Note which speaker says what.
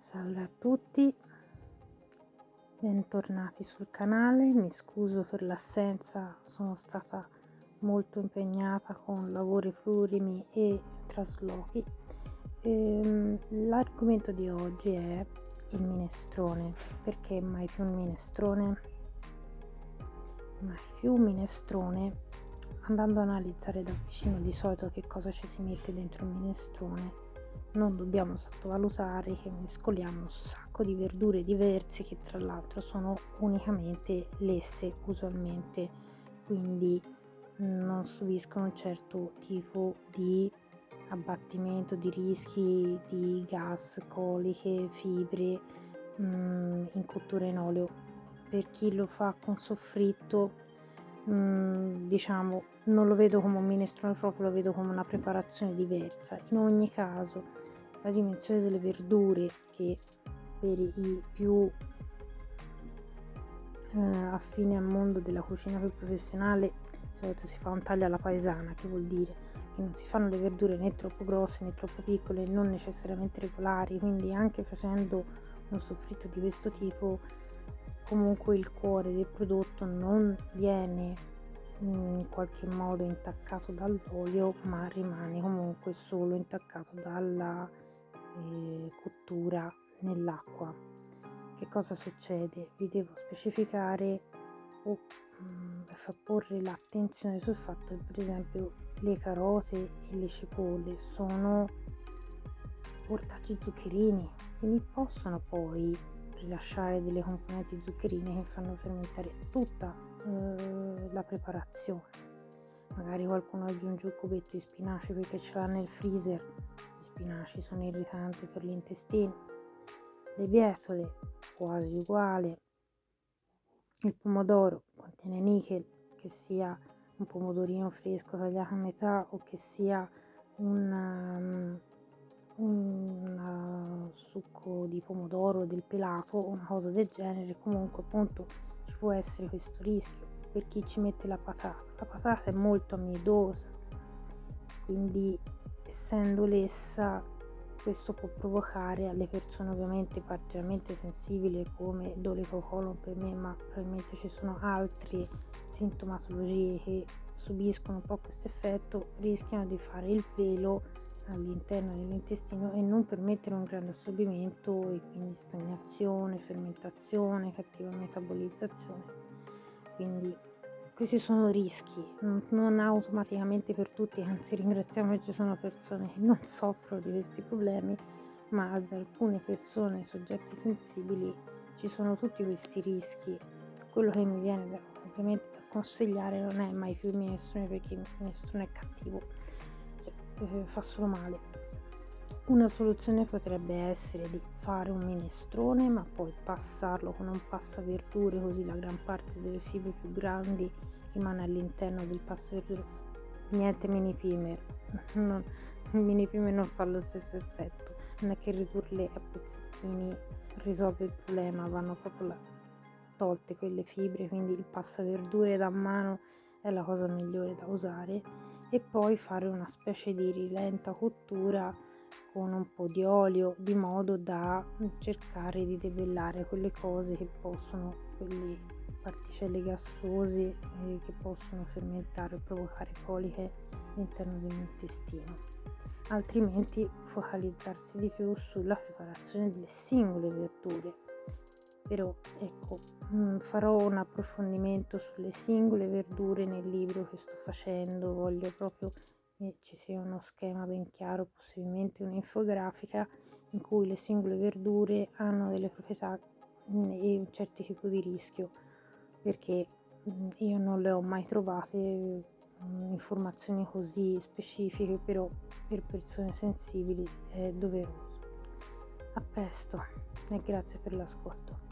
Speaker 1: Salve a tutti, bentornati sul canale, mi scuso per l'assenza, sono stata molto impegnata con lavori plurimi e traslochi. Ehm, l'argomento di oggi è il minestrone, perché mai più un minestrone? Mai più un minestrone, andando ad analizzare da vicino di solito che cosa ci si mette dentro un minestrone non dobbiamo sottovalutare che mescoliamo un sacco di verdure diverse che tra l'altro sono unicamente lesse usualmente. Quindi non subiscono un certo tipo di abbattimento di rischi di gas, coliche, fibre mh, mm, in cottura in olio. Per chi lo fa con soffritto mm, diciamo non lo vedo come un minestrone proprio lo vedo come una preparazione diversa. In ogni caso la dimensione delle verdure che per i più eh, affini al mondo della cucina più professionale solito si fa un taglio alla paesana che vuol dire che non si fanno le verdure né troppo grosse né troppo piccole non necessariamente regolari. Quindi anche facendo un soffritto di questo tipo comunque il cuore del prodotto non viene in qualche modo intaccato dall'olio ma rimane comunque solo intaccato dalla eh, cottura nell'acqua. Che cosa succede? Vi devo specificare o mh, mm, far porre l'attenzione sul fatto che per esempio le carote e le cipolle sono ortaggi zuccherini, quindi possono poi rilasciare delle componenti zuccherine che fanno fermentare tutta eh, la preparazione. Magari qualcuno aggiunge un cubetto di spinaci perché ce l'ha nel freezer. Gli spinaci sono irritanti per l'intestino, le bietole quasi uguale, il pomodoro contiene nickel, che sia un pomodorino fresco tagliato a metà o che sia un, um, un uh, succo di pomodoro del pelato o una cosa del genere, comunque appunto ci può essere questo rischio per chi ci mette la patata. La patata è molto amidosa, quindi essendo lessa questo può provocare alle persone ovviamente particolarmente sensibili come dolico colon per me ma probabilmente ci sono altre sintomatologie che subiscono un po' questo effetto rischiano di fare il velo all'interno dell'intestino e non permettere un grande assorbimento e quindi stagnazione, fermentazione, cattiva metabolizzazione quindi questi sono rischi, non automaticamente per tutti, anzi ringraziamo che ci sono persone che non soffrono di questi problemi, ma ad alcune persone, soggetti sensibili, ci sono tutti questi rischi. Quello che mi viene da, ovviamente da consigliare non è mai più minestrone perché minestrone è cattivo, fa solo male. Una soluzione potrebbe essere di fare un minestrone ma poi passarlo con un passaverdure così la gran parte delle fibre più grandi rimane all'interno del passaverdure. Niente mini primer non, il mini primer non fa lo stesso effetto. Non è che ridurle a pezzettini risolve il problema vanno proprio là, tolte quelle fibre quindi il passaverdure da mano è la cosa migliore da usare e poi fare una specie di rilenta cottura con un po' di olio di modo da cercare di debellare quelle cose che possono quelle particelle gassose eh, che possono fermentare o provocare coliche all'interno dell'intestino altrimenti focalizzarsi di più sulla preparazione delle singole verdure però ecco mm, farò un approfondimento sulle singole verdure nel libro che sto facendo voglio proprio e ci sia uno schema ben chiaro, possibilmente un'infografica in cui le singole verdure hanno delle proprietà mm, e un certo tipo di rischio, perché mm, io non le ho mai trovate informazioni così specifiche, però per persone sensibili è doveroso. A presto e grazie per l'ascolto.